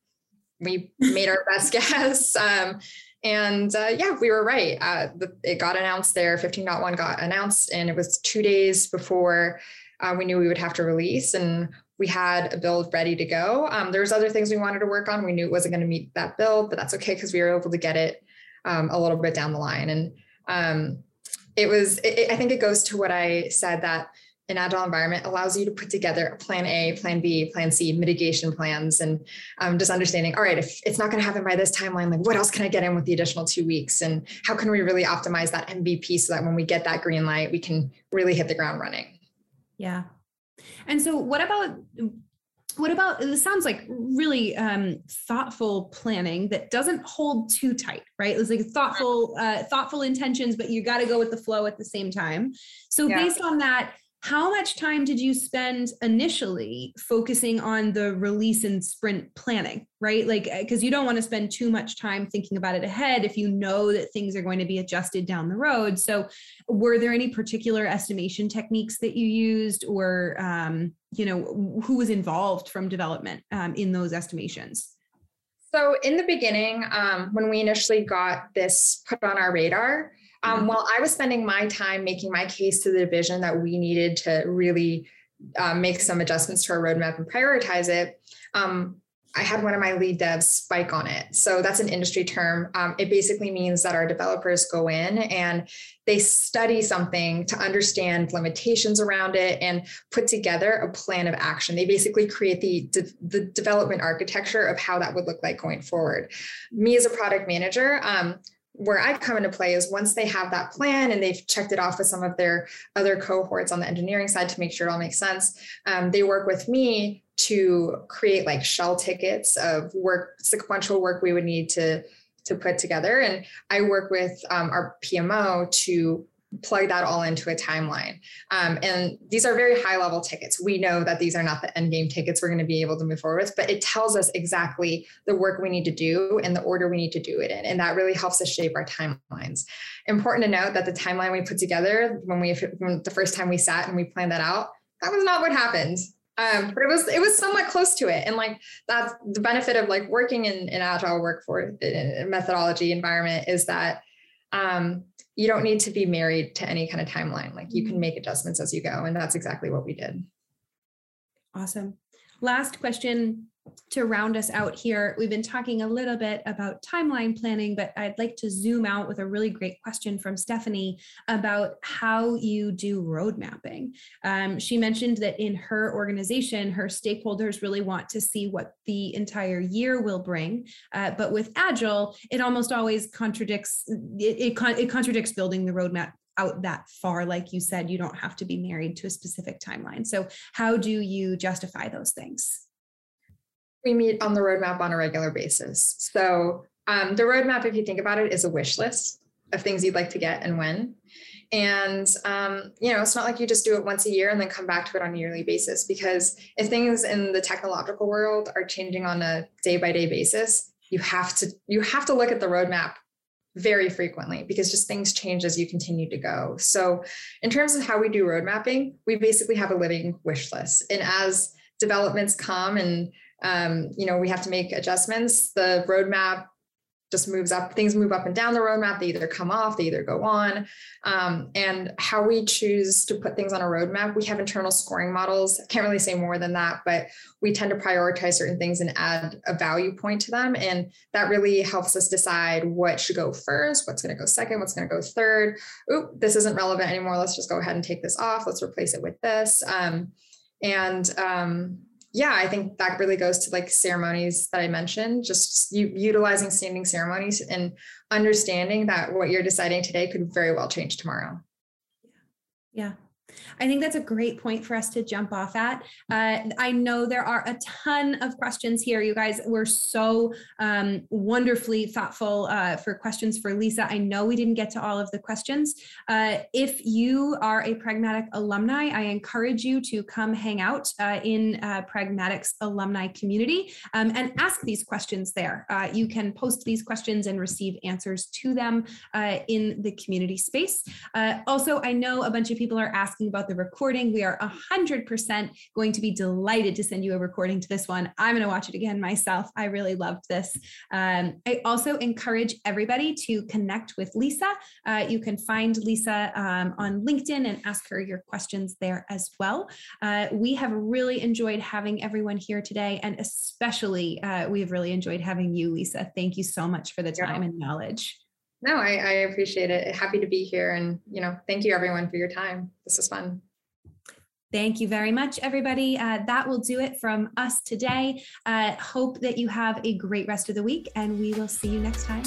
we made our best guess. Um, and uh, yeah, we were right. Uh, it got announced there. 15.1 got announced, and it was two days before uh, we knew we would have to release. And we had a build ready to go. Um, there was other things we wanted to work on. We knew it wasn't going to meet that build, but that's okay because we were able to get it um, a little bit down the line. And um, it was it, i think it goes to what i said that an agile environment allows you to put together a plan a plan b plan c mitigation plans and um, just understanding all right if it's not going to happen by this timeline like what else can i get in with the additional two weeks? And how can we really optimize that mvp so that when we get that green light we can really hit the ground running? Yeah. And so what about what about this sounds like really um, thoughtful planning that doesn't hold too tight right it's like thoughtful uh, thoughtful intentions but you got to go with the flow at the same time so yeah. based on that how much time did you spend initially focusing on the release and sprint planning right? Like because uh, you don't want to spend too much time thinking about it ahead if you know that things are going to be adjusted down the road. So were there any particular estimation techniques that you used or um, you know who was involved from development um, in those estimations? So in the beginning um, when we initially got this put on our radar um, while I was spending my time making my case to the division that we needed to really uh, make some adjustments to our roadmap and prioritize it, um, I had one of my lead devs spike on it. So that's an industry term. Um, it basically means that our developers go in and they study something to understand limitations around it and put together a plan of action. They basically create the, de- the development architecture of how that would look like going forward. Me as a product manager, um, where I come into play is once they have that plan and they've checked it off with some of their other cohorts on the engineering side to make sure it all makes sense, um, they work with me to create like shell tickets of work, sequential work we would need to to put together. And I work with um, our PMO to plug that all into a timeline. Um, and these are very high level tickets. We know that these are not the end game tickets we're going to be able to move forward with, but it tells us exactly the work we need to do and the order we need to do it in. And that really helps us shape our timelines. Important to note that the timeline we put together when we when the first time we sat and we planned that out, that was not what happened. Um, but it was it was somewhat close to it and like that's the benefit of like working in an agile workforce methodology environment is that um, you don't need to be married to any kind of timeline. Like you can mm-hmm. make adjustments as you go. And that's exactly what we did. Awesome. Last question to round us out here, we've been talking a little bit about timeline planning, but I'd like to zoom out with a really great question from Stephanie about how you do road mapping. Um, she mentioned that in her organization, her stakeholders really want to see what the entire year will bring. Uh, but with Agile, it almost always contradicts, it, it, it contradicts building the roadmap out that far like you said you don't have to be married to a specific timeline so how do you justify those things we meet on the roadmap on a regular basis. So um, the roadmap, if you think about it, is a wish list of things you'd like to get and when. And um, you know, it's not like you just do it once a year and then come back to it on a yearly basis. Because if things in the technological world are changing on a day by day basis, you have to you have to look at the roadmap very frequently because just things change as you continue to go. So, in terms of how we do road mapping, we basically have a living wish list. And as developments come and um, you know, we have to make adjustments. The roadmap just moves up, things move up and down the roadmap. They either come off, they either go on. Um, and how we choose to put things on a roadmap, we have internal scoring models. I can't really say more than that, but we tend to prioritize certain things and add a value point to them. And that really helps us decide what should go first, what's going to go second, what's going to go third. Oop, this isn't relevant anymore. Let's just go ahead and take this off. Let's replace it with this. Um, and um, yeah, I think that really goes to like ceremonies that I mentioned, just utilizing standing ceremonies and understanding that what you're deciding today could very well change tomorrow. Yeah. I think that's a great point for us to jump off at. Uh, I know there are a ton of questions here. You guys were so um, wonderfully thoughtful uh, for questions for Lisa. I know we didn't get to all of the questions. Uh, if you are a Pragmatic alumni, I encourage you to come hang out uh, in uh, Pragmatic's alumni community um, and ask these questions there. Uh, you can post these questions and receive answers to them in the community space. also, I know a bunch of people are asking about the recording. We are 100% going to be delighted to send you a recording to this one. I'm going to watch it again myself. I really loved this. Um, I also encourage everybody to connect with Lisa. Uh, you can find Lisa um, on LinkedIn and ask her your questions there as well. Uh, we have really enjoyed having everyone here today, and especially uh, we have really enjoyed having you, Lisa. Thank you so much for the time yeah. and knowledge. No, I, I appreciate it. Happy to be here. And, you know, thank you everyone for your time. This is fun. Thank you very much, everybody. Uh, that will do it from us today. Uh, hope that you have a great rest of the week, and we will see you next time.